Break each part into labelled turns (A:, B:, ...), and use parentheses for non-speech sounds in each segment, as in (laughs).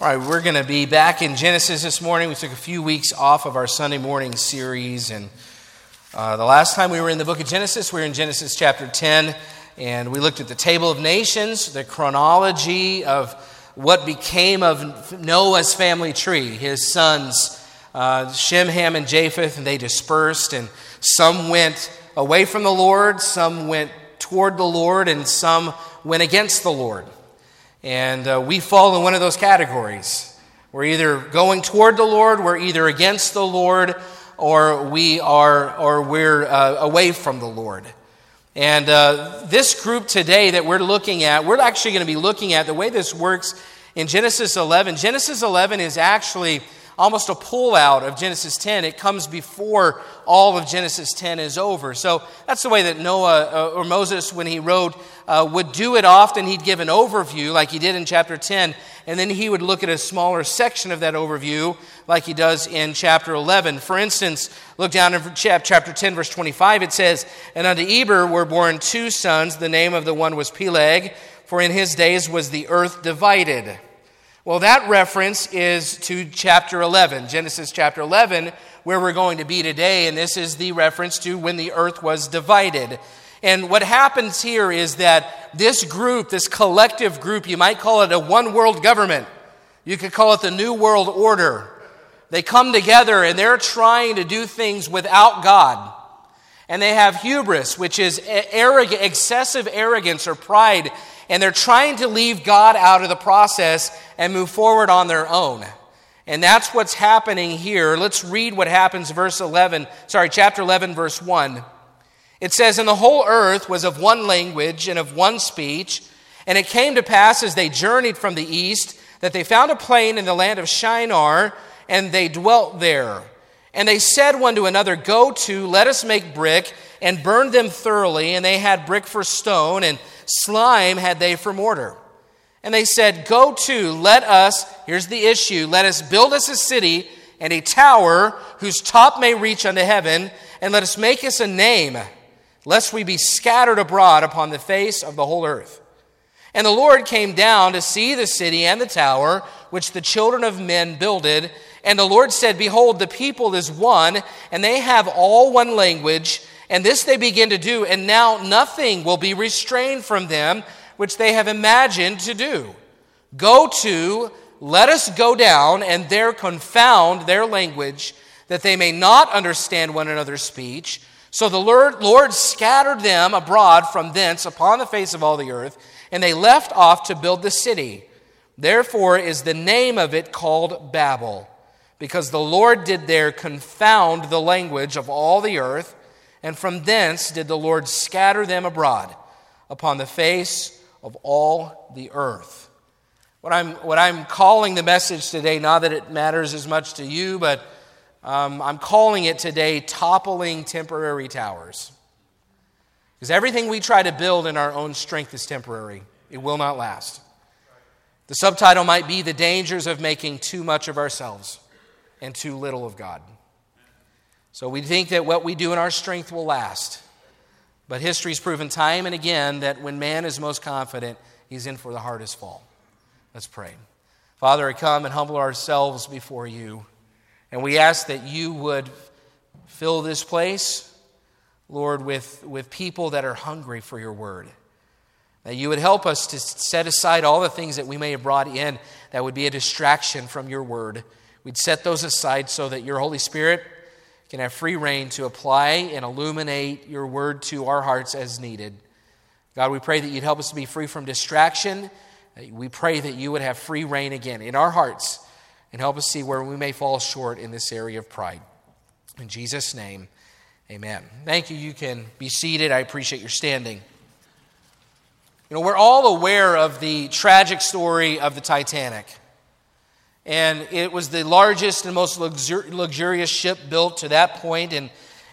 A: All right, we're going to be back in Genesis this morning. We took a few weeks off of our Sunday morning series, and uh, the last time we were in the book of Genesis, we were in Genesis chapter 10, and we looked at the table of nations, the chronology of what became of Noah's family tree, his sons, uh, Shem, Ham, and Japheth, and they dispersed, and some went away from the Lord, some went toward the Lord, and some went against the Lord. And uh, we fall in one of those categories. We're either going toward the Lord, we're either against the Lord, or we are, or we're uh, away from the Lord. And uh, this group today that we're looking at, we're actually going to be looking at the way this works in Genesis 11. Genesis 11 is actually almost a pullout of Genesis 10. It comes before all of Genesis 10 is over. So that's the way that Noah uh, or Moses, when he wrote, uh, would do it often. He'd give an overview like he did in chapter 10, and then he would look at a smaller section of that overview like he does in chapter 11. For instance, look down in chapter 10, verse 25. It says, And unto Eber were born two sons. The name of the one was Peleg, for in his days was the earth divided. Well, that reference is to chapter 11, Genesis chapter 11, where we're going to be today, and this is the reference to when the earth was divided. And what happens here is that this group, this collective group, you might call it a one world government. You could call it the New World Order. They come together and they're trying to do things without God. And they have hubris, which is arrogant, excessive arrogance or pride and they're trying to leave God out of the process and move forward on their own. And that's what's happening here. Let's read what happens, verse 11, sorry, chapter 11, verse 1. It says, And the whole earth was of one language and of one speech. And it came to pass as they journeyed from the east that they found a plain in the land of Shinar, and they dwelt there. And they said one to another, Go to, let us make brick, and burn them thoroughly. And they had brick for stone, and slime had they for mortar. And they said, Go to, let us, here's the issue, let us build us a city and a tower whose top may reach unto heaven, and let us make us a name, lest we be scattered abroad upon the face of the whole earth. And the Lord came down to see the city and the tower which the children of men builded. And the Lord said, Behold, the people is one, and they have all one language. And this they begin to do, and now nothing will be restrained from them which they have imagined to do. Go to, let us go down, and there confound their language, that they may not understand one another's speech. So the Lord, Lord scattered them abroad from thence upon the face of all the earth, and they left off to build the city. Therefore is the name of it called Babel, because the Lord did there confound the language of all the earth and from thence did the Lord scatter them abroad upon the face of all the earth. What I'm, what I'm calling the message today, not that it matters as much to you, but um, I'm calling it today Toppling Temporary Towers. Because everything we try to build in our own strength is temporary, it will not last. The subtitle might be The Dangers of Making Too Much of Ourselves and Too Little of God. So we think that what we do in our strength will last. But history's proven time and again that when man is most confident, he's in for the hardest fall. Let's pray. Father, I come and humble ourselves before you. And we ask that you would fill this place, Lord, with, with people that are hungry for your word. That you would help us to set aside all the things that we may have brought in that would be a distraction from your word. We'd set those aside so that your Holy Spirit can have free reign to apply and illuminate your word to our hearts as needed. God, we pray that you'd help us to be free from distraction. We pray that you would have free reign again in our hearts and help us see where we may fall short in this area of pride. In Jesus' name, amen. Thank you. You can be seated. I appreciate your standing. You know, we're all aware of the tragic story of the Titanic. And it was the largest and most luxur- luxurious ship built to that point, and,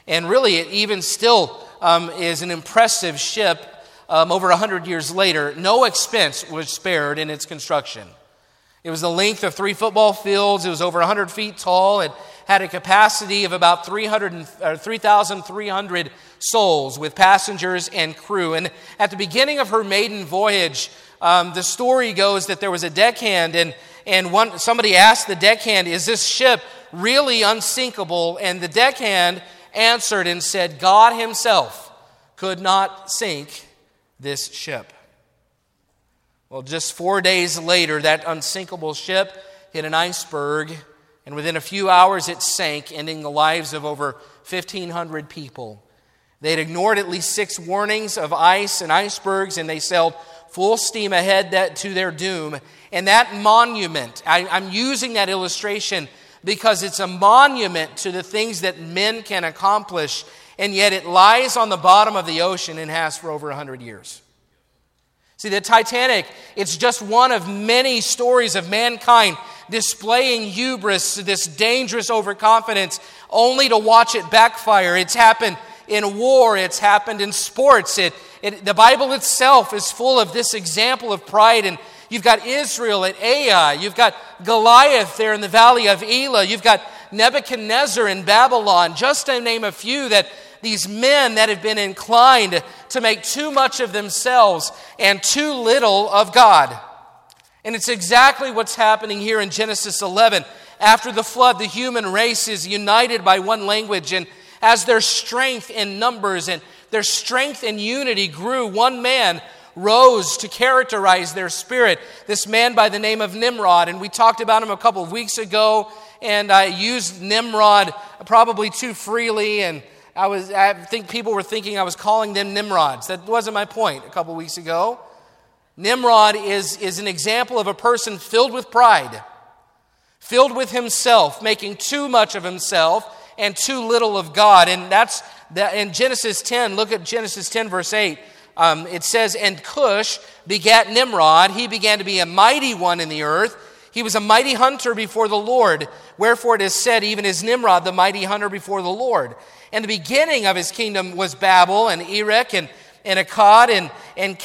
A: and really, it even still um, is an impressive ship um, over 100 years later. No expense was spared in its construction. It was the length of three football fields, it was over 100 feet tall, it had a capacity of about 3,300 souls with passengers and crew. And at the beginning of her maiden voyage, um, the story goes that there was a deckhand, and, and one, somebody asked the deckhand, Is this ship really unsinkable? And the deckhand answered and said, God Himself could not sink this ship. Well, just four days later, that unsinkable ship hit an iceberg, and within a few hours it sank, ending the lives of over 1,500 people. They had ignored at least six warnings of ice and icebergs, and they sailed full steam ahead that, to their doom. And that monument, I, I'm using that illustration because it's a monument to the things that men can accomplish, and yet it lies on the bottom of the ocean and has for over 100 years. See, the Titanic, it's just one of many stories of mankind displaying hubris, this dangerous overconfidence, only to watch it backfire. It's happened in war, it's happened in sports. It, it, the Bible itself is full of this example of pride. And you've got Israel at Ai, you've got Goliath there in the valley of Elah, you've got Nebuchadnezzar in Babylon, just to name a few that these men that have been inclined to make too much of themselves and too little of God. And it's exactly what's happening here in Genesis 11. After the flood, the human race is united by one language, and as their strength in numbers and their strength in unity grew, one man rose to characterize their spirit. This man by the name of Nimrod, and we talked about him a couple of weeks ago, and I used Nimrod probably too freely, and I was I think people were thinking I was calling them Nimrods. That wasn't my point a couple of weeks ago. Nimrod is, is an example of a person filled with pride, filled with himself, making too much of himself and too little of God. And that's that in Genesis 10, look at Genesis 10, verse 8. Um, it says, And Cush begat Nimrod. He began to be a mighty one in the earth. He was a mighty hunter before the Lord. Wherefore it is said, even as Nimrod, the mighty hunter before the Lord. And the beginning of his kingdom was Babel and Erech and, and Akkad and, and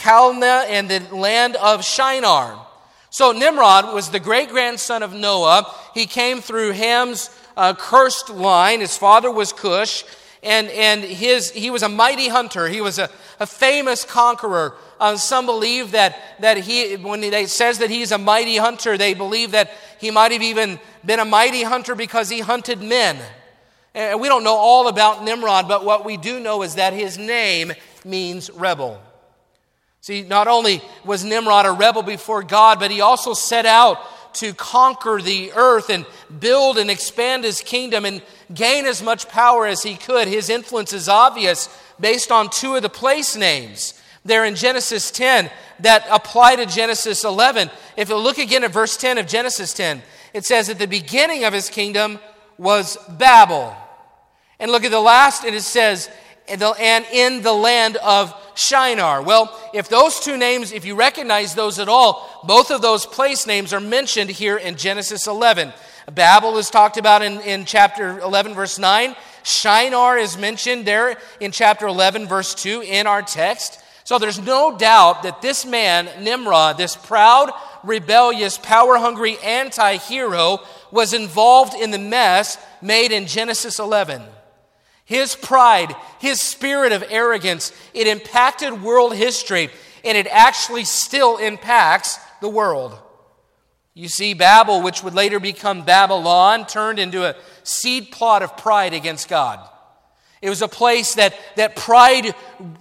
A: and the land of Shinar. So Nimrod was the great grandson of Noah. He came through Ham's uh, cursed line. His father was Cush, and, and his, he was a mighty hunter. He was a, a famous conqueror. Uh, some believe that, that he, when they says that he's a mighty hunter, they believe that he might have even been a mighty hunter because he hunted men. And we don't know all about Nimrod, but what we do know is that his name means rebel. See, not only was Nimrod a rebel before God, but he also set out to conquer the earth and build and expand his kingdom and gain as much power as he could. His influence is obvious based on two of the place names there in Genesis 10 that apply to Genesis 11. If you look again at verse 10 of Genesis 10, it says, that the beginning of his kingdom was Babel. And look at the last, and it says, and in the land of Shinar. Well, if those two names, if you recognize those at all, both of those place names are mentioned here in Genesis 11. Babel is talked about in, in chapter 11, verse 9. Shinar is mentioned there in chapter 11, verse 2 in our text. So there's no doubt that this man, Nimrod, this proud, rebellious, power hungry anti hero, was involved in the mess made in Genesis 11. His pride, his spirit of arrogance, it impacted world history, and it actually still impacts the world. You see, Babel, which would later become Babylon, turned into a seed plot of pride against God. It was a place that, that pride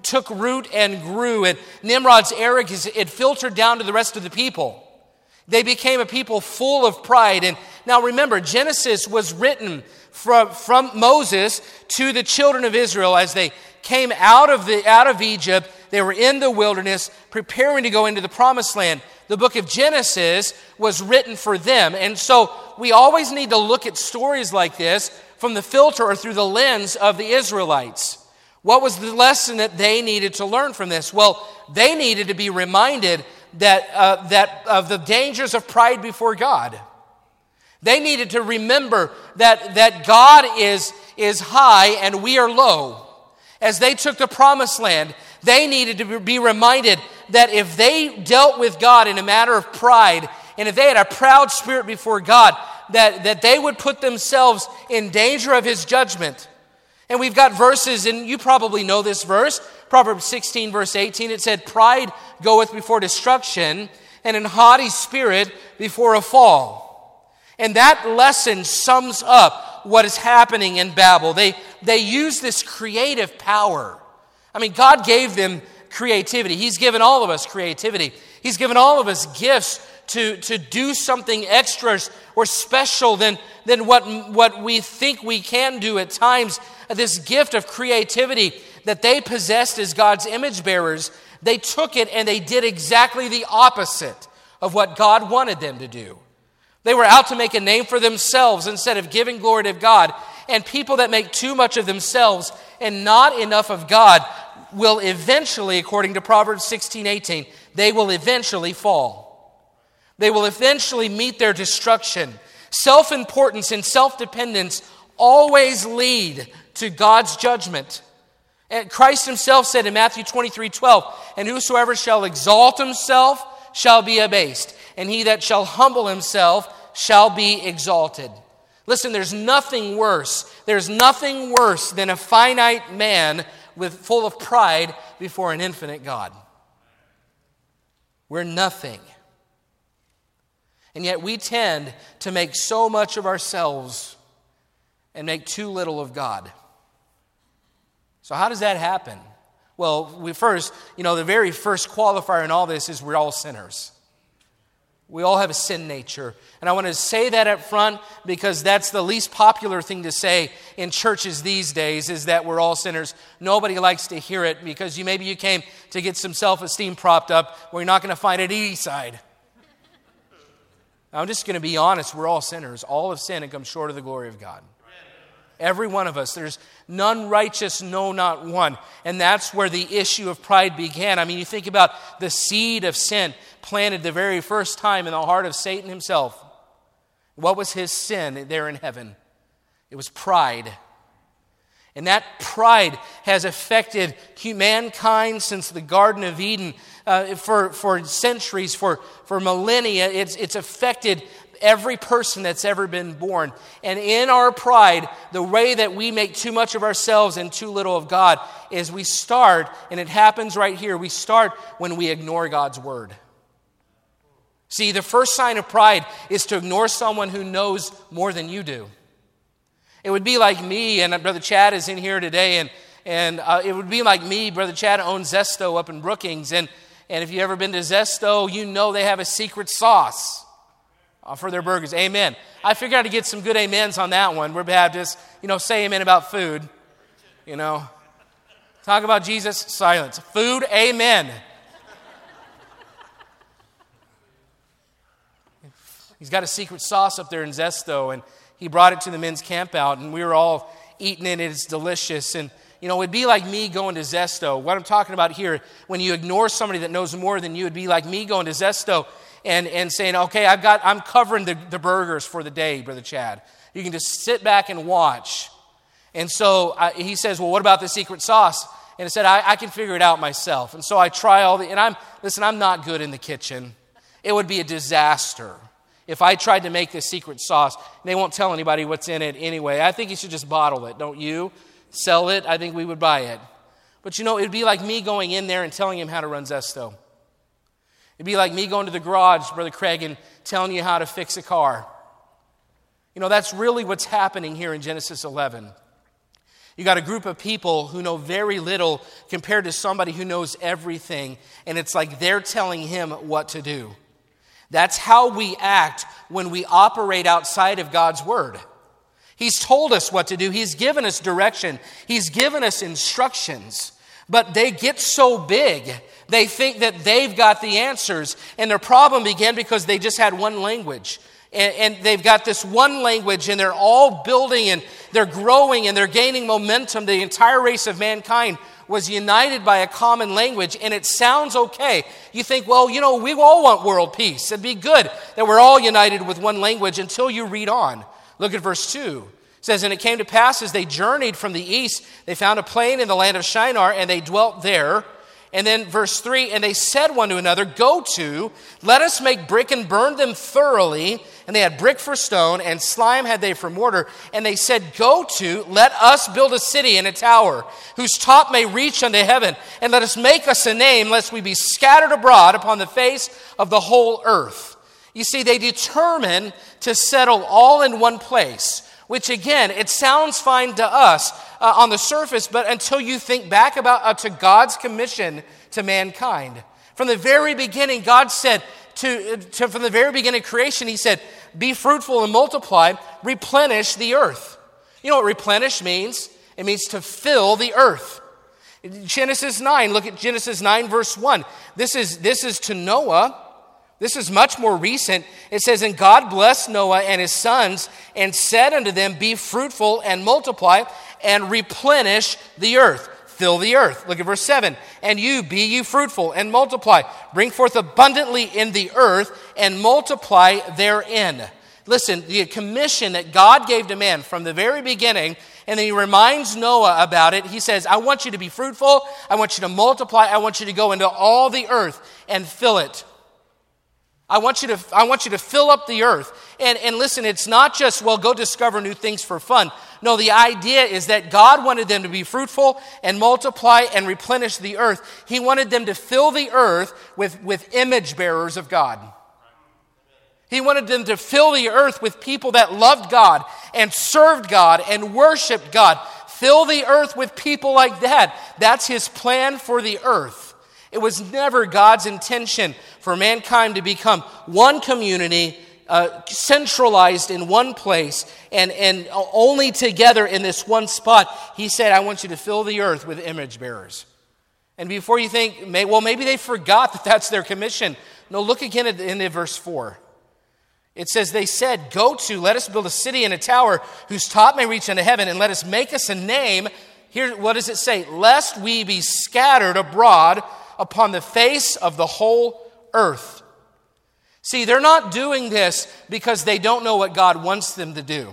A: took root and grew, and Nimrod's arrogance, it filtered down to the rest of the people. They became a people full of pride. And now remember, Genesis was written from, from Moses to the children of Israel as they came out of, the, out of Egypt. They were in the wilderness preparing to go into the promised land. The book of Genesis was written for them. And so we always need to look at stories like this from the filter or through the lens of the Israelites. What was the lesson that they needed to learn from this? Well, they needed to be reminded that, uh, that of the dangers of pride before God. They needed to remember that, that God is, is high and we are low. As they took the promised land, they needed to be reminded that if they dealt with God in a matter of pride, and if they had a proud spirit before God, that, that they would put themselves in danger of his judgment. And we've got verses, and you probably know this verse, Proverbs 16, verse 18. It said, Pride goeth before destruction, and an haughty spirit before a fall. And that lesson sums up what is happening in Babel. They, they use this creative power. I mean, God gave them creativity. He's given all of us creativity. He's given all of us gifts to, to do something extra or special than, than what, what we think we can do at times. This gift of creativity that they possessed as God's image bearers, they took it and they did exactly the opposite of what God wanted them to do. They were out to make a name for themselves instead of giving glory to God. And people that make too much of themselves and not enough of God will eventually, according to Proverbs 16 18, they will eventually fall. They will eventually meet their destruction. Self importance and self dependence always lead to God's judgment. And Christ himself said in Matthew 23 12, And whosoever shall exalt himself shall be abased, and he that shall humble himself shall be exalted. Listen, there's nothing worse. There's nothing worse than a finite man with full of pride before an infinite God. We're nothing. And yet we tend to make so much of ourselves and make too little of God. So, how does that happen? Well, we first, you know, the very first qualifier in all this is we're all sinners. We all have a sin nature. And I want to say that up front because that's the least popular thing to say in churches these days is that we're all sinners. Nobody likes to hear it because you maybe you came to get some self-esteem propped up where you're not going to find it Eastside. I'm just going to be honest, we're all sinners. All have sinned and come short of the glory of God. Every one of us. There's none righteous, no, not one. And that's where the issue of pride began. I mean, you think about the seed of sin planted the very first time in the heart of Satan himself. What was his sin there in heaven? It was pride. And that pride has affected mankind since the Garden of Eden uh, for, for centuries, for, for millennia. It's, it's affected every person that's ever been born. And in our pride, the way that we make too much of ourselves and too little of God is we start, and it happens right here, we start when we ignore God's word. See, the first sign of pride is to ignore someone who knows more than you do. It would be like me, and Brother Chad is in here today, and, and uh, it would be like me. Brother Chad owns Zesto up in Brookings, and, and if you've ever been to Zesto, you know they have a secret sauce Uh, for their burgers. Amen. I figured to get some good amens on that one. We're Baptists. You know, say amen about food. You know, talk about Jesus, silence. Food, amen. He's got a secret sauce up there in Zesto, and he brought it to the men's camp out, and we were all eating it. It's delicious. And, you know, it'd be like me going to Zesto. What I'm talking about here, when you ignore somebody that knows more than you, it'd be like me going to Zesto and, and saying, okay, I've got, I'm covering the, the burgers for the day, Brother Chad. You can just sit back and watch. And so I, he says, well, what about the secret sauce? And I said, I, I can figure it out myself. And so I try all the, and I'm, listen, I'm not good in the kitchen. It would be a disaster if I tried to make this secret sauce. They won't tell anybody what's in it anyway. I think you should just bottle it, don't you? Sell it, I think we would buy it. But you know, it'd be like me going in there and telling him how to run Zesto. It'd be like me going to the garage, Brother Craig, and telling you how to fix a car. You know, that's really what's happening here in Genesis 11. You got a group of people who know very little compared to somebody who knows everything, and it's like they're telling him what to do. That's how we act when we operate outside of God's word. He's told us what to do, He's given us direction, He's given us instructions, but they get so big they think that they've got the answers. And their problem began because they just had one language. And, and, they've got this one language, and they're all building and they're growing and they're gaining momentum. The entire race of mankind was united by a common language, and it sounds okay. You think, well, you know, we all want world peace. It'd be good that we're all united with one language until you read on. Look at verse 2. It says, And it came to pass as they journeyed from the east, they found a plain in the land of Shinar, and they dwelt there. And then verse 3 And they said one to another, Go to, let us make brick and burn them thoroughly. And they had brick for stone, and slime had they for mortar. And they said, Go to, let us build a city and a tower, whose top may reach unto heaven. And let us make us a name, lest we be scattered abroad upon the face of the whole earth. You see, they determine to settle all in one place which again, it sounds fine to us uh, on the surface, but until you think back about uh, to God's commission to mankind. From the very beginning, God said, to, to, from the very beginning of creation, He said, Be fruitful and multiply, replenish the earth. You know what replenish means? It means to fill the earth. Genesis 9, look at Genesis 9, verse 1. This is, this is to Noah this is much more recent. It says, And God blessed Noah and his sons and said unto them, Be fruitful and multiply and replenish the earth. Fill the earth. Look at verse 7. And you, be you fruitful and multiply. Bring forth abundantly in the earth and multiply therein. Listen, the commission that God gave to man from the very beginning, and then he reminds Noah about it. He says, I want you to be fruitful. I want you to multiply. I want you to go into all the earth and fill it. I want you to, I want you to fill up the earth. And, and listen, it's not just, well, go discover new things for fun. No, the idea is that God wanted them to be fruitful and multiply and replenish the earth. He wanted them to fill the earth with, with image bearers of God. He wanted them to fill the earth with people that loved God and served God and worshiped God. Fill the earth with people like that. That's his plan for the earth. It was never God's intention for mankind to become one community, uh, centralized in one place, and, and only together in this one spot. He said, I want you to fill the earth with image bearers. And before you think, may, well, maybe they forgot that that's their commission. No, look again at the end of verse 4. It says, They said, Go to, let us build a city and a tower whose top may reach into heaven, and let us make us a name. Here, what does it say? Lest we be scattered abroad upon the face of the whole earth. See, they're not doing this because they don't know what God wants them to do.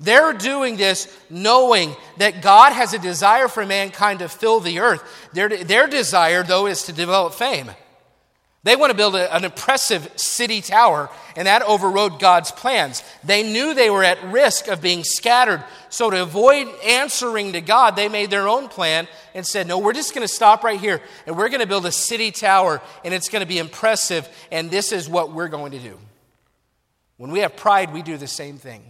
A: They're doing this knowing that God has a desire for mankind to fill the earth. Their, their desire, though, is to develop fame. They want to build a, an impressive city tower, and that overrode God's plans. They knew they were at risk of being scattered. So, to avoid answering to God, they made their own plan and said, No, we're just going to stop right here, and we're going to build a city tower, and it's going to be impressive, and this is what we're going to do. When we have pride, we do the same thing.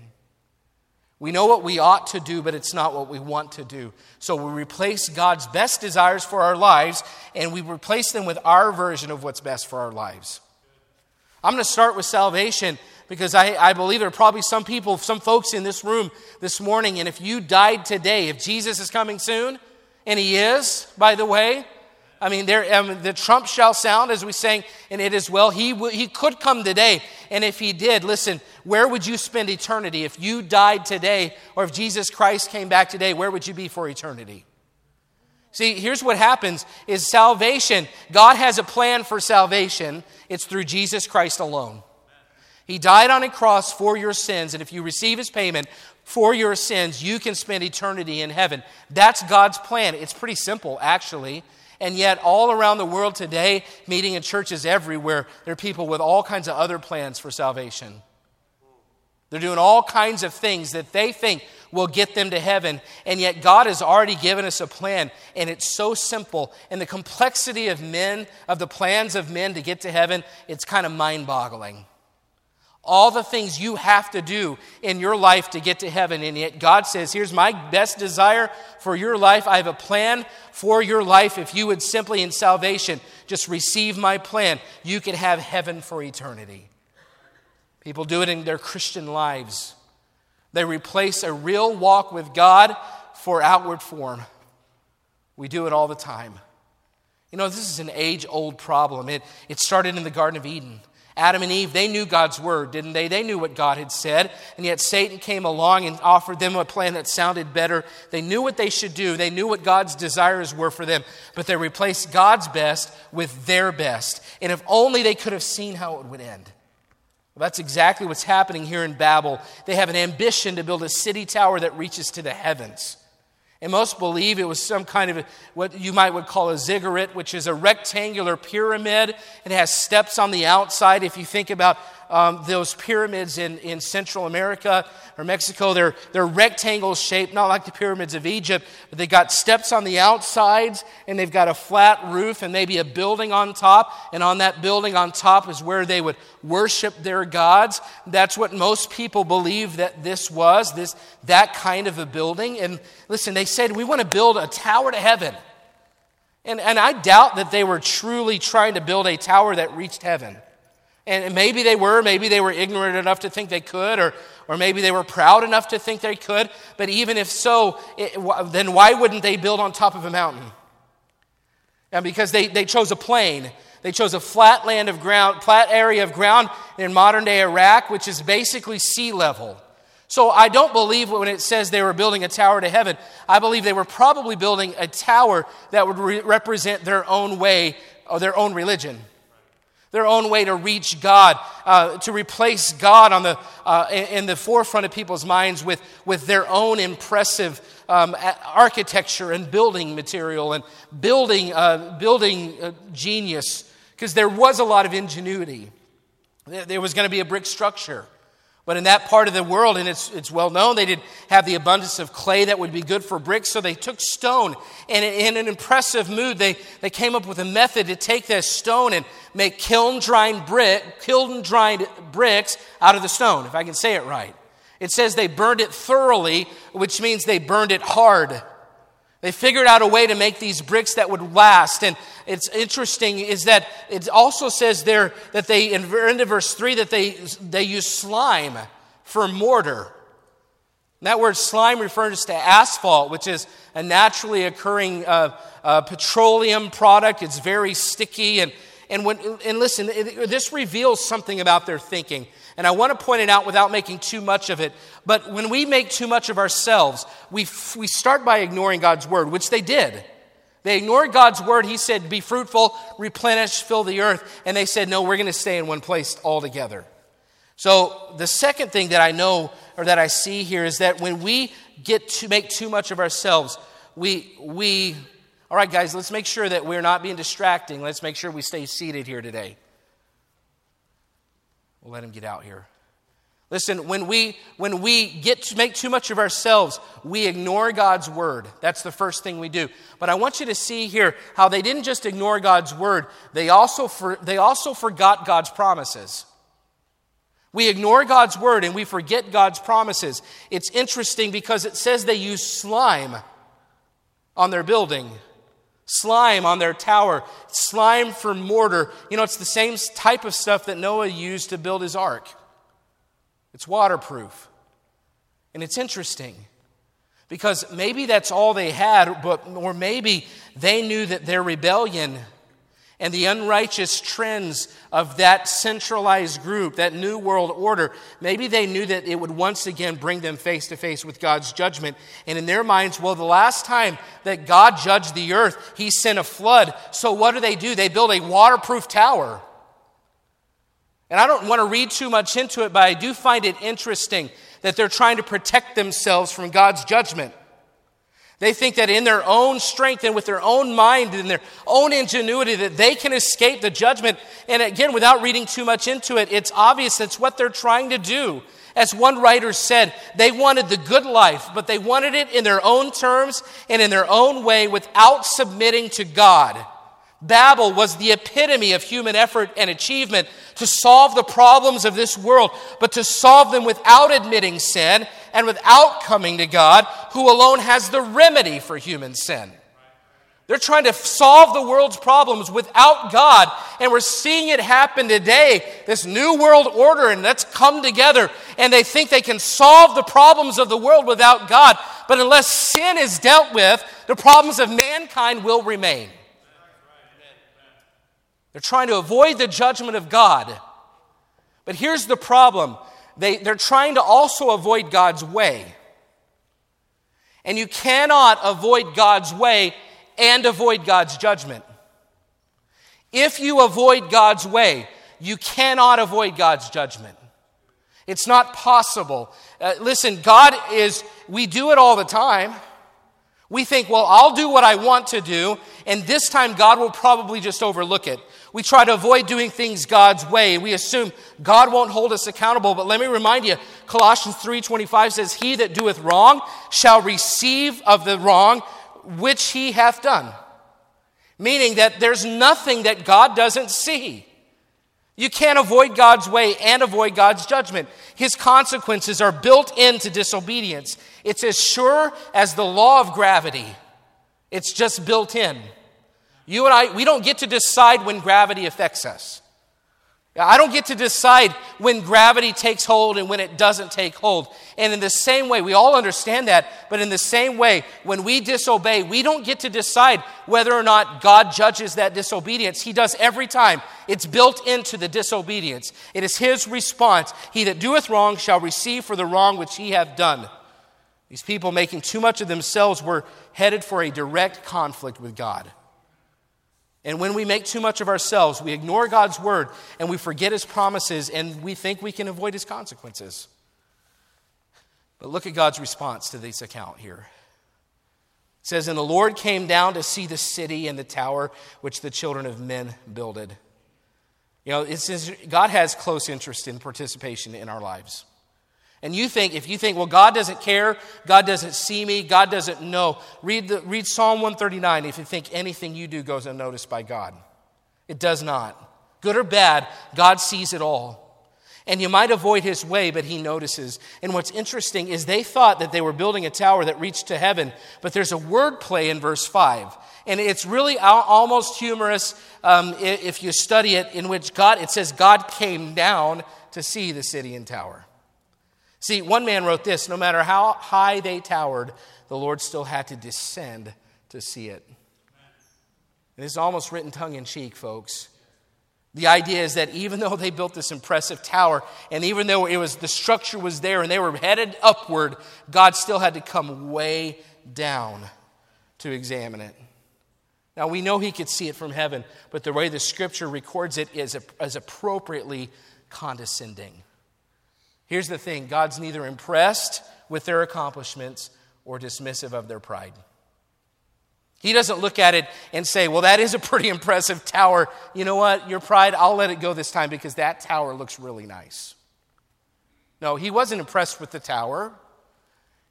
A: We know what we ought to do, but it's not what we want to do. So we replace God's best desires for our lives and we replace them with our version of what's best for our lives. I'm going to start with salvation because I, I believe there are probably some people, some folks in this room this morning, and if you died today, if Jesus is coming soon, and He is, by the way, I mean, there, um, the trump shall sound, as we sang, and it is well. He, w- he could come today. And if he did, listen, where would you spend eternity? If you died today, or if Jesus Christ came back today, where would you be for eternity? See, here's what happens is salvation. God has a plan for salvation. It's through Jesus Christ alone. He died on a cross for your sins, and if you receive his payment for your sins, you can spend eternity in heaven. That's God's plan. It's pretty simple, actually. And yet, all around the world today, meeting in churches everywhere, there are people with all kinds of other plans for salvation. They're doing all kinds of things that they think will get them to heaven. And yet, God has already given us a plan, and it's so simple. And the complexity of men, of the plans of men to get to heaven, it's kind of mind boggling all the things you have to do in your life to get to heaven. And yet God says, Here's my best desire for your life. I have a plan for your life. If you would simply in salvation just receive my plan, you could have heaven for eternity. People do it in their Christian lives. They replace a real walk with God for outward form. We do it all the time. You know, this is an age old problem. It, it started in the Garden of Eden. Adam and Eve, they knew God's word, didn't they? They knew what God had said. And yet Satan came along and offered them a plan that sounded better. They knew what they should do, they knew what God's desires were for them, but they replaced God's best with their best. And if only they could have seen how it would end. Well, that's exactly what's happening here in Babel. They have an ambition to build a city tower that reaches to the heavens. And most believe it was some kind of what you might would call a ziggurat, which is a rectangular pyramid. It has steps on the outside. If you think about um, those pyramids in, in Central America or Mexico, they're, they're rectangle shaped, not like the pyramids of Egypt, but they got steps on the outsides and they've got a flat roof and maybe a building on top. And on that building on top is where they would worship their gods. That's what most people believe that this was, this, that kind of a building. And listen, they said, we want to build a tower to heaven. And, and I doubt that they were truly trying to build a tower that reached heaven. And maybe they were, maybe they were ignorant enough to think they could, or, or maybe they were proud enough to think they could. But even if so, it, then why wouldn't they build on top of a mountain? And because they, they chose a plain. They chose a flat land of ground, flat area of ground in modern day Iraq, which is basically sea level. So I don't believe when it says they were building a tower to heaven, I believe they were probably building a tower that would re- represent their own way or their own religion their own way to reach God, uh, to replace God on the, uh, in the forefront of people's minds with, with their own impressive um, architecture and building material and building, uh, building uh, genius, because there was a lot of ingenuity. There was going to be a brick structure. But in that part of the world, and it's, it's well known, they didn't have the abundance of clay that would be good for bricks, so they took stone. And in an impressive mood, they, they came up with a method to take this stone and make kiln dried brick, kiln dried bricks out of the stone, if I can say it right. It says they burned it thoroughly, which means they burned it hard. They figured out a way to make these bricks that would last. And it's interesting is that it also says there that they, in verse 3, that they, they use slime for mortar. And that word slime refers to asphalt, which is a naturally occurring uh, uh, petroleum product. It's very sticky. And, and, when, and listen, it, this reveals something about their thinking. And I want to point it out without making too much of it. But when we make too much of ourselves, we, we start by ignoring God's word, which they did. They ignored God's word. He said, Be fruitful, replenish, fill the earth. And they said, No, we're going to stay in one place altogether. So the second thing that I know or that I see here is that when we get to make too much of ourselves, we, we, all right, guys, let's make sure that we're not being distracting. Let's make sure we stay seated here today. We'll let him get out here. Listen, when we, when we get to make too much of ourselves, we ignore God's word. That's the first thing we do. But I want you to see here how they didn't just ignore God's word, they also, for, they also forgot God's promises. We ignore God's word and we forget God's promises. It's interesting because it says they use slime on their building slime on their tower, slime for mortar. You know, it's the same type of stuff that Noah used to build his ark. It's waterproof. And it's interesting because maybe that's all they had, but, or maybe they knew that their rebellion and the unrighteous trends of that centralized group, that new world order, maybe they knew that it would once again bring them face to face with God's judgment. And in their minds, well, the last time that God judged the earth, he sent a flood. So what do they do? They build a waterproof tower. And I don't want to read too much into it, but I do find it interesting that they're trying to protect themselves from God's judgment. They think that in their own strength and with their own mind and their own ingenuity that they can escape the judgment. And again, without reading too much into it, it's obvious that's what they're trying to do. As one writer said, they wanted the good life, but they wanted it in their own terms and in their own way without submitting to God. Babel was the epitome of human effort and achievement to solve the problems of this world, but to solve them without admitting sin and without coming to God, who alone has the remedy for human sin. They're trying to solve the world's problems without God, and we're seeing it happen today. This new world order, and let's come together, and they think they can solve the problems of the world without God. But unless sin is dealt with, the problems of mankind will remain. They're trying to avoid the judgment of God But here's the problem they, they're trying to also avoid God's way. And you cannot avoid God's way and avoid God's judgment. If you avoid God's way, you cannot avoid God's judgment. It's not possible. Uh, listen, God is, we do it all the time. We think, well, I'll do what I want to do, and this time God will probably just overlook it. We try to avoid doing things God's way. We assume God won't hold us accountable. But let me remind you, Colossians 3:25 says, "He that doeth wrong shall receive of the wrong which he hath done." Meaning that there's nothing that God doesn't see. You can't avoid God's way and avoid God's judgment. His consequences are built into disobedience. It's as sure as the law of gravity, it's just built in. You and I, we don't get to decide when gravity affects us. I don't get to decide when gravity takes hold and when it doesn't take hold. And in the same way, we all understand that, but in the same way, when we disobey, we don't get to decide whether or not God judges that disobedience. He does every time. It's built into the disobedience. It is His response. He that doeth wrong shall receive for the wrong which he hath done. These people making too much of themselves were headed for a direct conflict with God. And when we make too much of ourselves, we ignore God's word and we forget his promises and we think we can avoid his consequences. But look at God's response to this account here. It says, And the Lord came down to see the city and the tower which the children of men builded. You know, it says God has close interest in participation in our lives. And you think, if you think, well, God doesn't care, God doesn't see me, God doesn't know, read, the, read Psalm 139 if you think anything you do goes unnoticed by God. It does not. Good or bad, God sees it all. And you might avoid his way, but he notices. And what's interesting is they thought that they were building a tower that reached to heaven, but there's a word play in verse 5. And it's really almost humorous um, if you study it, in which God, it says, God came down to see the city and tower. See, one man wrote this no matter how high they towered, the Lord still had to descend to see it. And this is almost written tongue in cheek, folks. The idea is that even though they built this impressive tower, and even though it was the structure was there and they were headed upward, God still had to come way down to examine it. Now we know he could see it from heaven, but the way the scripture records it is, is appropriately condescending. Here's the thing God's neither impressed with their accomplishments or dismissive of their pride. He doesn't look at it and say, Well, that is a pretty impressive tower. You know what? Your pride, I'll let it go this time because that tower looks really nice. No, he wasn't impressed with the tower.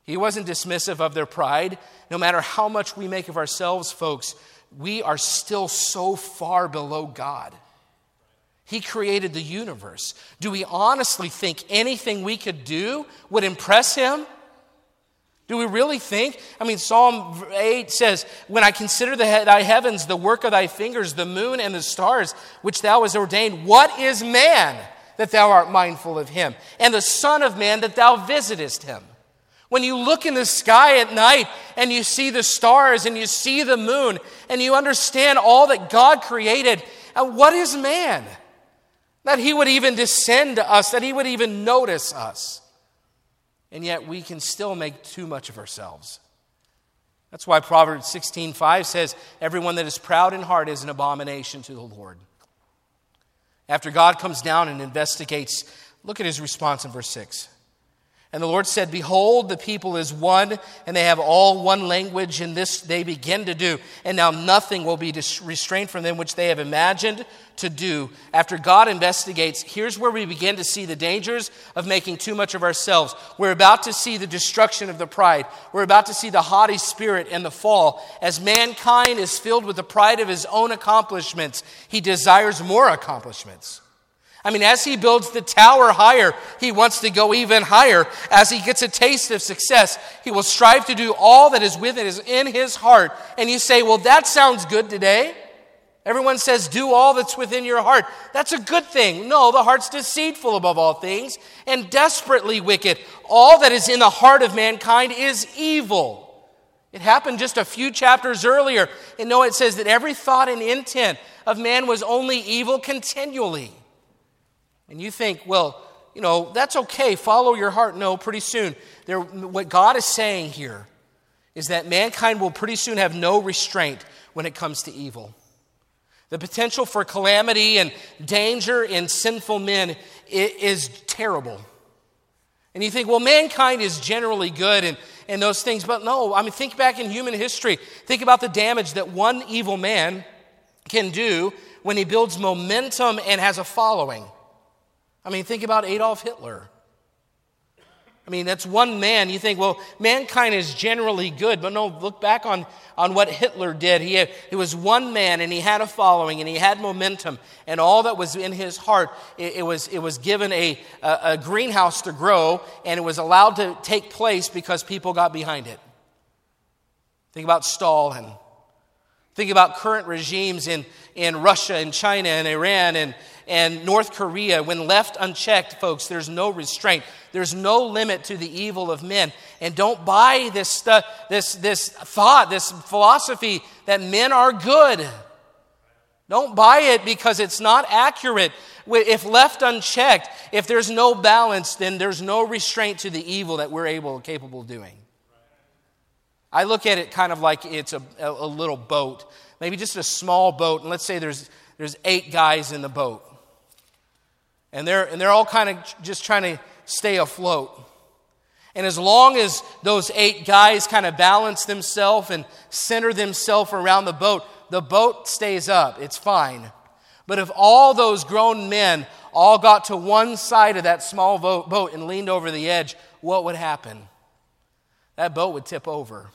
A: He wasn't dismissive of their pride. No matter how much we make of ourselves, folks, we are still so far below God. He created the universe. Do we honestly think anything we could do would impress him? Do we really think? I mean, Psalm 8 says, When I consider the, thy heavens, the work of thy fingers, the moon and the stars, which thou hast ordained, what is man that thou art mindful of him? And the Son of Man that thou visitest him? When you look in the sky at night and you see the stars and you see the moon and you understand all that God created, and what is man? That He would even descend to us, that He would even notice us. And yet we can still make too much of ourselves. That's why Proverbs 16:5 says, Everyone that is proud in heart is an abomination to the Lord. After God comes down and investigates, look at his response in verse 6. And the Lord said, Behold, the people is one, and they have all one language, and this they begin to do. And now nothing will be restrained from them which they have imagined to do. After God investigates, here's where we begin to see the dangers of making too much of ourselves. We're about to see the destruction of the pride. We're about to see the haughty spirit and the fall. As mankind is filled with the pride of his own accomplishments, he desires more accomplishments. I mean, as he builds the tower higher, he wants to go even higher. As he gets a taste of success, he will strive to do all that is within is in his heart. And you say, well, that sounds good today. Everyone says, do all that's within your heart. That's a good thing. No, the heart's deceitful above all things and desperately wicked. All that is in the heart of mankind is evil. It happened just a few chapters earlier. And no, it says that every thought and intent of man was only evil continually. And you think, well, you know, that's okay, follow your heart. No, pretty soon. There, what God is saying here is that mankind will pretty soon have no restraint when it comes to evil. The potential for calamity and danger in sinful men is terrible. And you think, well, mankind is generally good and, and those things, but no, I mean, think back in human history. Think about the damage that one evil man can do when he builds momentum and has a following. I mean, think about Adolf Hitler. I mean, that's one man. You think, well, mankind is generally good, but no, look back on, on what Hitler did. He, he was one man and he had a following and he had momentum, and all that was in his heart, it, it was, it was given a, a, a greenhouse to grow and it was allowed to take place because people got behind it. Think about Stalin. Think about current regimes in, in Russia and China and Iran and, and North Korea, when left unchecked, folks, there's no restraint. There's no limit to the evil of men. And don't buy this, stuff, this, this thought, this philosophy that men are good. Don't buy it because it's not accurate. If left unchecked, if there's no balance, then there's no restraint to the evil that we're able, capable of doing. I look at it kind of like it's a, a little boat, maybe just a small boat, and let's say there's, there's eight guys in the boat. And they're, and they're all kind of just trying to stay afloat. And as long as those eight guys kind of balance themselves and center themselves around the boat, the boat stays up. It's fine. But if all those grown men all got to one side of that small boat and leaned over the edge, what would happen? That boat would tip over.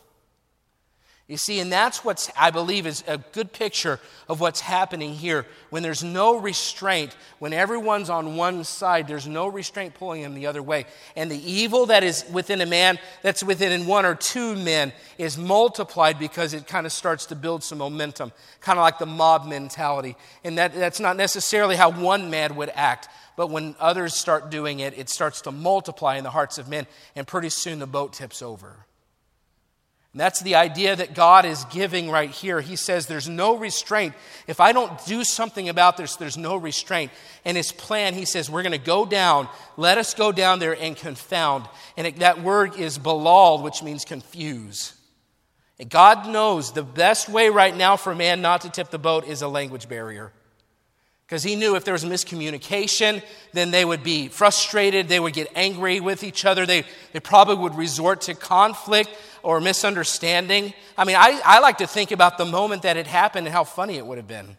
A: You see, and that's what I believe is a good picture of what's happening here. When there's no restraint, when everyone's on one side, there's no restraint pulling them the other way. And the evil that is within a man, that's within one or two men, is multiplied because it kind of starts to build some momentum, kind of like the mob mentality. And that, that's not necessarily how one man would act. But when others start doing it, it starts to multiply in the hearts of men, and pretty soon the boat tips over. And that's the idea that God is giving right here. He says there's no restraint. If I don't do something about this, there's no restraint. And his plan, he says, we're going to go down. Let us go down there and confound. And it, that word is balal, which means confuse. And God knows the best way right now for man not to tip the boat is a language barrier. Because he knew if there was miscommunication, then they would be frustrated, they would get angry with each other, they, they probably would resort to conflict or misunderstanding. I mean, I, I like to think about the moment that it happened and how funny it would have been.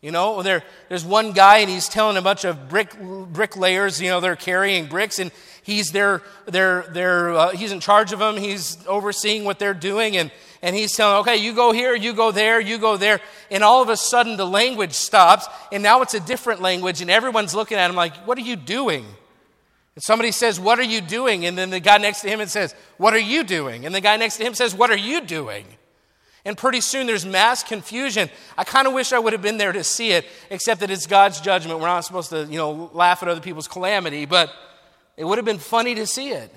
A: You know, there, there's one guy and he's telling a bunch of brick, bricklayers, you know, they're carrying bricks and he's there, they're, they're, uh, he's in charge of them, he's overseeing what they're doing and and he's telling, okay, you go here, you go there, you go there. And all of a sudden the language stops, and now it's a different language, and everyone's looking at him like, what are you doing? And somebody says, What are you doing? And then the guy next to him says, What are you doing? And the guy next to him says, What are you doing? And pretty soon there's mass confusion. I kind of wish I would have been there to see it, except that it's God's judgment. We're not supposed to, you know, laugh at other people's calamity, but it would have been funny to see it.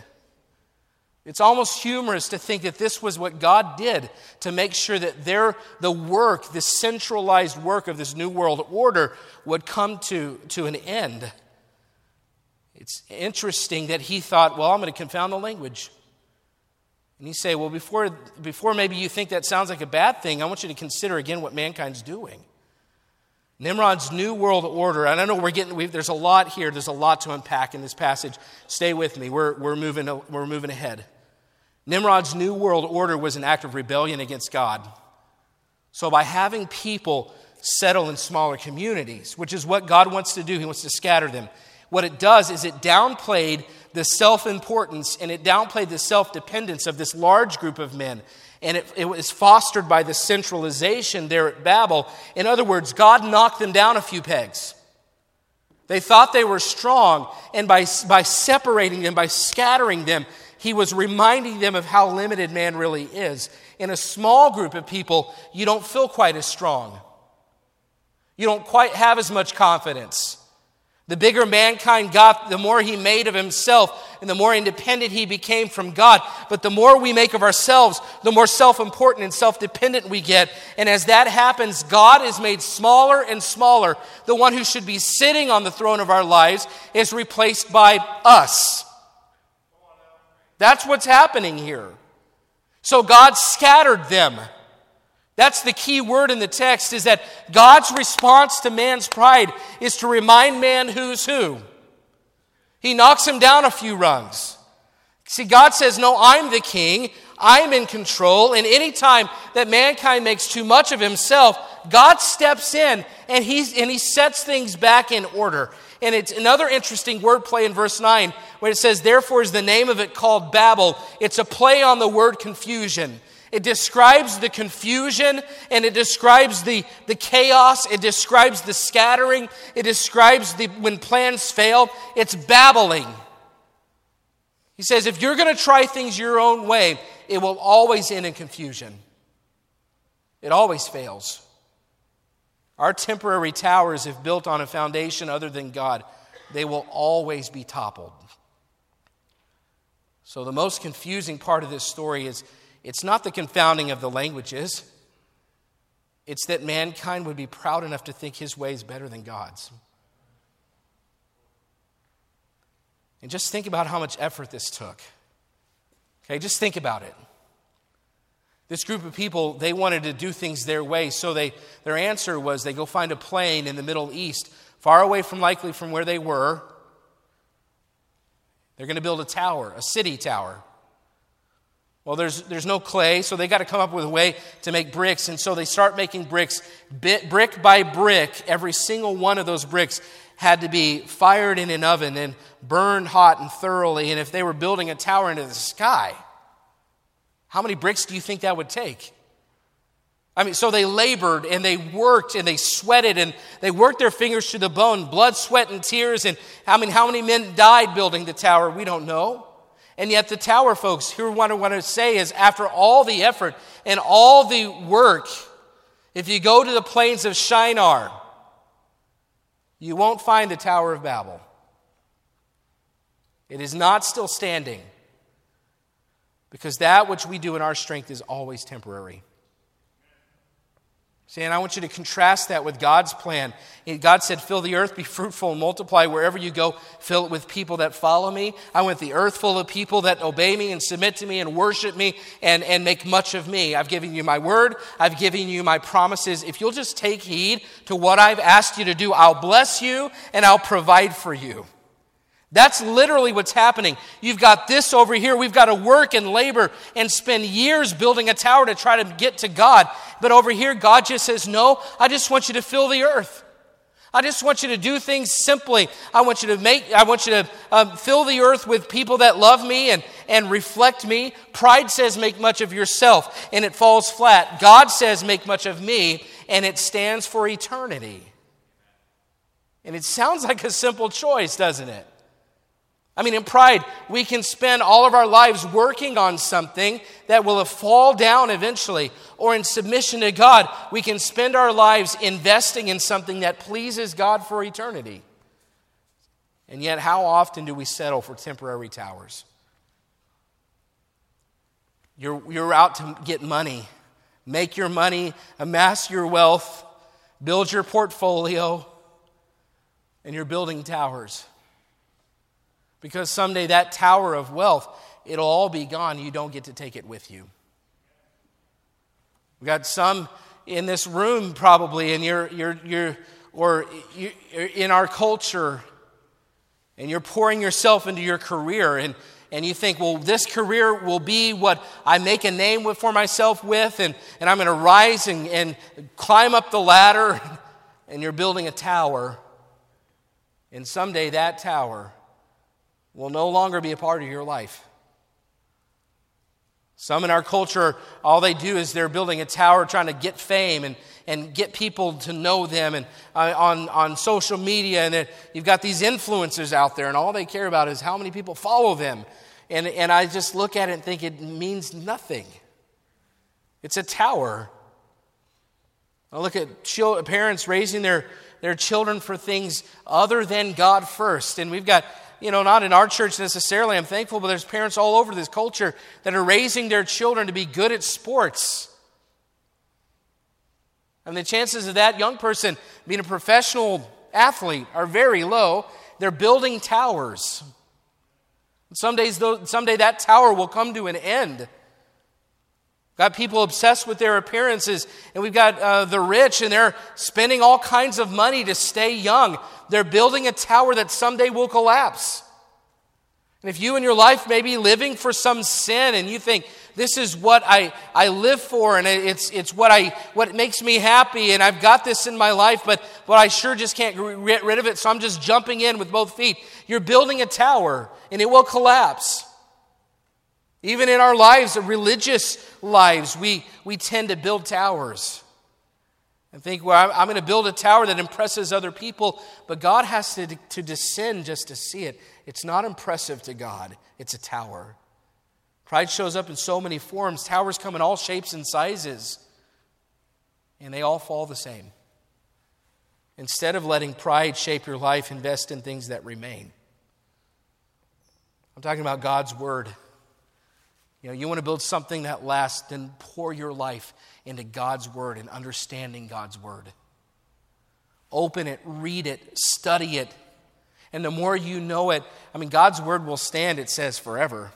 A: It's almost humorous to think that this was what God did to make sure that their, the work, the centralized work of this New World Order, would come to, to an end. It's interesting that he thought, well, I'm going to confound the language. And you say, well, before, before maybe you think that sounds like a bad thing, I want you to consider again what mankind's doing. Nimrod's New World Order, and I know we're getting, there's a lot here, there's a lot to unpack in this passage. Stay with me, we're, we're, moving, we're moving ahead. Nimrod's New World Order was an act of rebellion against God. So, by having people settle in smaller communities, which is what God wants to do, He wants to scatter them, what it does is it downplayed the self importance and it downplayed the self dependence of this large group of men. And it, it, was fostered by the centralization there at Babel. In other words, God knocked them down a few pegs. They thought they were strong, and by, by separating them, by scattering them, he was reminding them of how limited man really is. In a small group of people, you don't feel quite as strong. You don't quite have as much confidence. The bigger mankind got, the more he made of himself and the more independent he became from God. But the more we make of ourselves, the more self important and self dependent we get. And as that happens, God is made smaller and smaller. The one who should be sitting on the throne of our lives is replaced by us. That's what's happening here. So God scattered them. That's the key word in the text is that God's response to man's pride is to remind man who's who. He knocks him down a few rungs. See, God says, No, I'm the king. I'm in control. And anytime that mankind makes too much of himself, God steps in and, he's, and he sets things back in order. And it's another interesting wordplay in verse 9 when it says, Therefore is the name of it called Babel. It's a play on the word confusion. It describes the confusion and it describes the, the chaos. It describes the scattering. It describes the, when plans fail. It's babbling. He says, if you're going to try things your own way, it will always end in confusion. It always fails. Our temporary towers, if built on a foundation other than God, they will always be toppled. So, the most confusing part of this story is it's not the confounding of the languages, it's that mankind would be proud enough to think his way is better than God's. And just think about how much effort this took. Okay, just think about it. This group of people, they wanted to do things their way, so they, their answer was they go find a plain in the Middle East, far away from likely from where they were. They're going to build a tower, a city tower. Well, there's, there's no clay, so they got to come up with a way to make bricks. And so they start making bricks bit, brick by brick. Every single one of those bricks had to be fired in an oven and burned hot and thoroughly. And if they were building a tower into the sky, how many bricks do you think that would take? I mean, so they labored and they worked and they sweated and they worked their fingers to the bone, blood, sweat, and tears. And I mean, how many men died building the tower? We don't know. And yet, the tower folks, hear what I want to say is after all the effort and all the work, if you go to the plains of Shinar, you won't find the Tower of Babel. It is not still standing because that which we do in our strength is always temporary. See, and I want you to contrast that with God's plan. God said, Fill the earth, be fruitful, and multiply wherever you go. Fill it with people that follow me. I want the earth full of people that obey me and submit to me and worship me and, and make much of me. I've given you my word, I've given you my promises. If you'll just take heed to what I've asked you to do, I'll bless you and I'll provide for you. That's literally what's happening. You've got this over here. We've got to work and labor and spend years building a tower to try to get to God. But over here, God just says, No, I just want you to fill the earth. I just want you to do things simply. I want you to make, I want you to um, fill the earth with people that love me and, and reflect me. Pride says, make much of yourself, and it falls flat. God says, make much of me, and it stands for eternity. And it sounds (laughs) like a simple choice, doesn't it? I mean, in pride, we can spend all of our lives working on something that will fall down eventually. Or in submission to God, we can spend our lives investing in something that pleases God for eternity. And yet, how often do we settle for temporary towers? You're, you're out to get money, make your money, amass your wealth, build your portfolio, and you're building towers. Because someday that tower of wealth, it'll all be gone. You don't get to take it with you. We got some in this room probably, and you're, you're, you're or you, in our culture, and you're pouring yourself into your career, and, and you think, well, this career will be what I make a name for myself with, and, and I'm going to rise and, and climb up the ladder, (laughs) and you're building a tower. And someday that tower will no longer be a part of your life. Some in our culture, all they do is they're building a tower trying to get fame and, and get people to know them and uh, on, on social media. And you've got these influencers out there, and all they care about is how many people follow them. And, and I just look at it and think it means nothing. It's a tower. I look at parents raising their, their children for things other than God first. And we've got, you know, not in our church necessarily, I'm thankful, but there's parents all over this culture that are raising their children to be good at sports. And the chances of that young person being a professional athlete are very low. They're building towers. Some days, someday that tower will come to an end. Got people obsessed with their appearances, and we've got uh, the rich, and they're spending all kinds of money to stay young. They're building a tower that someday will collapse. And if you in your life may be living for some sin and you think, this is what I, I live for and it's, it's what, I, what makes me happy and I've got this in my life, but, but I sure just can't get rid of it, so I'm just jumping in with both feet. You're building a tower and it will collapse. Even in our lives, religious lives, we, we tend to build towers and think, well, I'm going to build a tower that impresses other people, but God has to, to descend just to see it. It's not impressive to God, it's a tower. Pride shows up in so many forms. Towers come in all shapes and sizes, and they all fall the same. Instead of letting pride shape your life, invest in things that remain. I'm talking about God's Word. You know, you want to build something that lasts, then pour your life into God's Word and understanding God's Word. Open it, read it, study it. And the more you know it, I mean, God's Word will stand, it says, forever.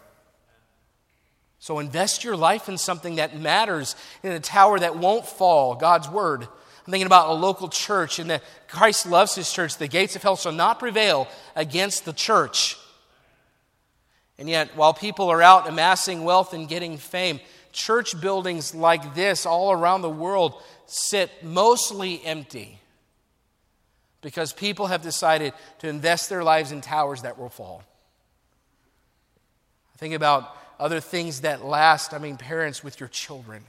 A: So invest your life in something that matters, in a tower that won't fall, God's Word. I'm thinking about a local church, and that Christ loves his church. The gates of hell shall not prevail against the church. And yet, while people are out amassing wealth and getting fame, church buildings like this all around the world sit mostly empty because people have decided to invest their lives in towers that will fall. Think about other things that last. I mean, parents with your children.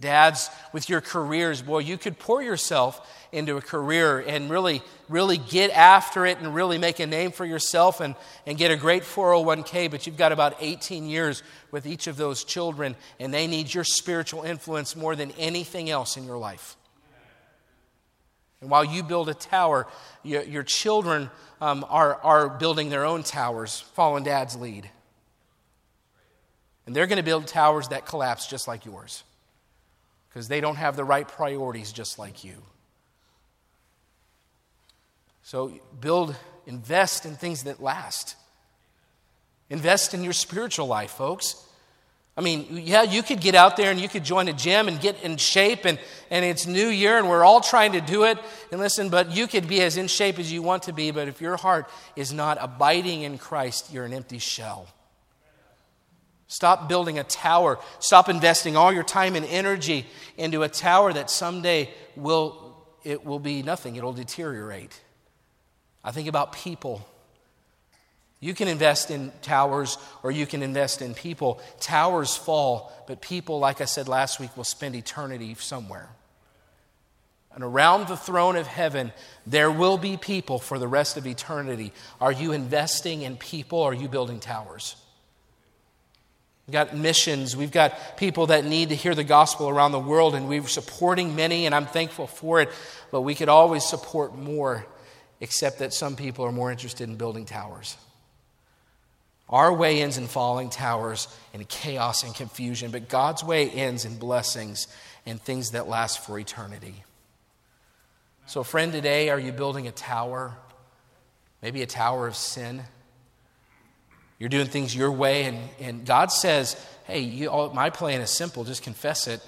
A: Dads, with your careers, boy, you could pour yourself into a career and really, really get after it and really make a name for yourself and, and get a great 401k, but you've got about 18 years with each of those children, and they need your spiritual influence more than anything else in your life. And while you build a tower, your, your children um, are, are building their own towers, following dad's lead. And they're going to build towers that collapse just like yours because they don't have the right priorities just like you. So build, invest in things that last. Invest in your spiritual life, folks. I mean, yeah, you could get out there and you could join a gym and get in shape, and, and it's New Year and we're all trying to do it. And listen, but you could be as in shape as you want to be, but if your heart is not abiding in Christ, you're an empty shell. Stop building a tower. Stop investing all your time and energy into a tower that someday will, it will be nothing. It'll deteriorate. I think about people. You can invest in towers or you can invest in people. Towers fall, but people, like I said last week, will spend eternity somewhere. And around the throne of heaven, there will be people for the rest of eternity. Are you investing in people or are you building towers? We've got missions. We've got people that need to hear the gospel around the world, and we're supporting many, and I'm thankful for it. But we could always support more, except that some people are more interested in building towers. Our way ends in falling towers and chaos and confusion, but God's way ends in blessings and things that last for eternity. So, friend, today, are you building a tower? Maybe a tower of sin? You're doing things your way, and, and God says, hey, you, all, my plan is simple, just confess it.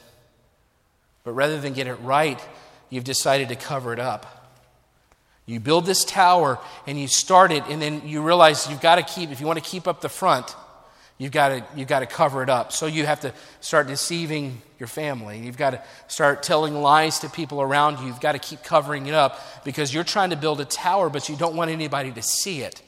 A: But rather than get it right, you've decided to cover it up. You build this tower and you start it, and then you realize you've got to keep, if you want to keep up the front, you've got to, you've got to cover it up. So you have to start deceiving your family. You've got to start telling lies to people around you. You've got to keep covering it up because you're trying to build a tower, but you don't want anybody to see it.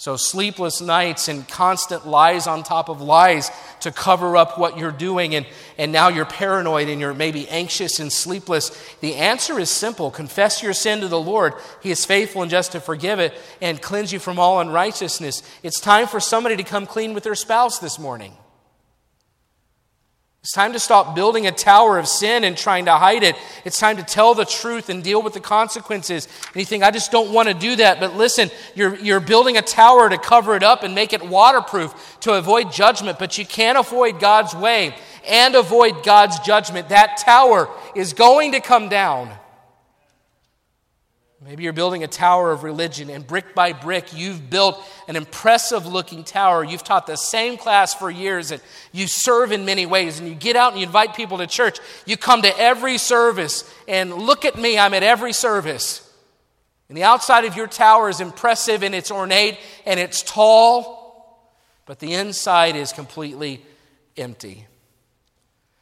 A: So, sleepless nights and constant lies on top of lies to cover up what you're doing, and, and now you're paranoid and you're maybe anxious and sleepless. The answer is simple confess your sin to the Lord. He is faithful and just to forgive it and cleanse you from all unrighteousness. It's time for somebody to come clean with their spouse this morning. It's time to stop building a tower of sin and trying to hide it. It's time to tell the truth and deal with the consequences. And you think, I just don't want to do that. But listen, you're, you're building a tower to cover it up and make it waterproof to avoid judgment, but you can't avoid God's way and avoid God's judgment. That tower is going to come down. Maybe you're building a tower of religion, and brick by brick, you've built an impressive looking tower. You've taught the same class for years, and you serve in many ways, and you get out and you invite people to church. You come to every service, and look at me, I'm at every service. And the outside of your tower is impressive, and it's ornate, and it's tall, but the inside is completely empty.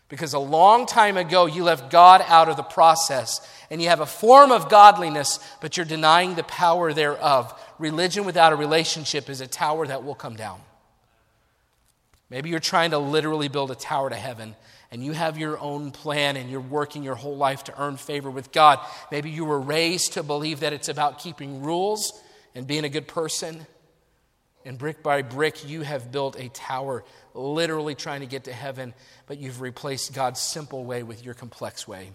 A: Because a long time ago, you left God out of the process, and you have a form of godliness, but you're denying the power thereof. Religion without a relationship is a tower that will come down. Maybe you're trying to literally build a tower to heaven, and you have your own plan, and you're working your whole life to earn favor with God. Maybe you were raised to believe that it's about keeping rules and being a good person. And brick by brick, you have built a tower, literally trying to get to heaven, but you've replaced God's simple way with your complex way.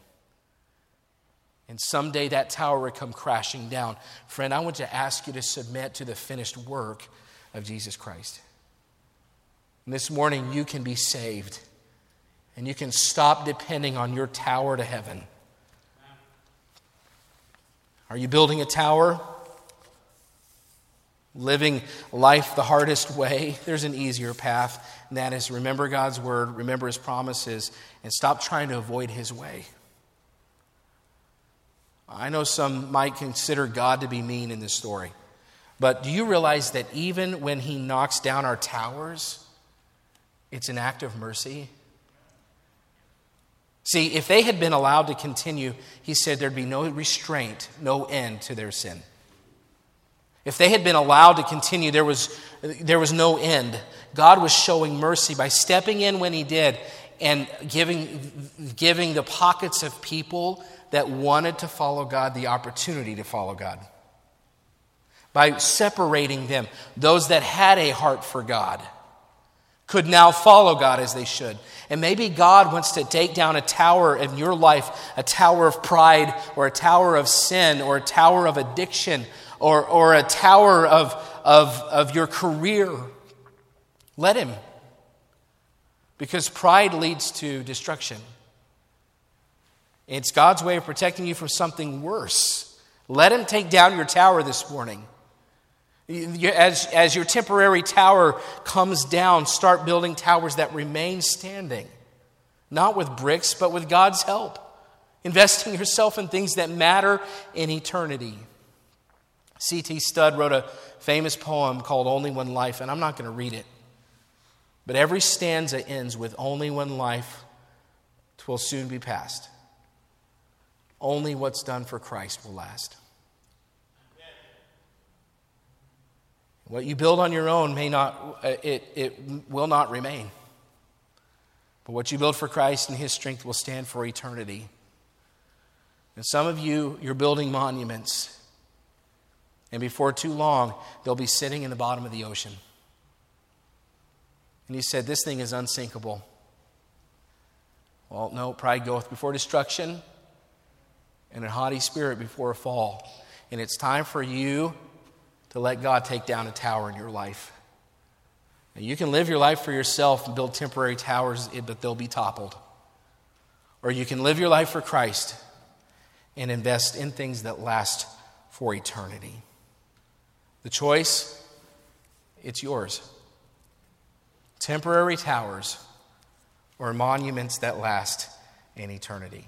A: And someday that tower will come crashing down. Friend, I want to ask you to submit to the finished work of Jesus Christ. And this morning, you can be saved, and you can stop depending on your tower to heaven. Are you building a tower? living life the hardest way, (laughs) there's an easier path, and that is remember God's word, remember his promises, and stop trying to avoid his way. I know some might consider God to be mean in this story, but do you realize that even when he knocks down our towers, it's an act of mercy? See, if they had been allowed to continue, he said there'd be no restraint, no end to their sin. If they had been allowed to continue, there was, there was no end. God was showing mercy by stepping in when He did and giving, giving the pockets of people that wanted to follow God the opportunity to follow God. By separating them, those that had a heart for God could now follow God as they should. And maybe God wants to take down a tower in your life, a tower of pride, or a tower of sin, or a tower of addiction, or, or a tower of, of, of your career. Let him. Because pride leads to destruction. It's God's way of protecting you from something worse. Let him take down your tower this morning. As, as your temporary tower comes down, start building towers that remain standing, not with bricks, but with God's help. Investing yourself in things that matter in eternity. C.T. Studd wrote a famous poem called Only One Life, and I'm not going to read it. But every stanza ends with Only one life will soon be past. Only what's done for Christ will last. What you build on your own may not, uh, it, it will not remain. But what you build for Christ and His strength will stand for eternity. And some of you, you're building monuments and before too long, they'll be sitting in the bottom of the ocean. And he said, This thing is unsinkable. Well, no, pride goeth before destruction, and a haughty spirit before a fall. And it's time for you to let God take down a tower in your life. Now, you can live your life for yourself and build temporary towers, eh, but they'll be toppled. Or you can live your life for Christ and invest in things that last for eternity. The choice, it's yours. Temporary towers or monuments that last in eternity.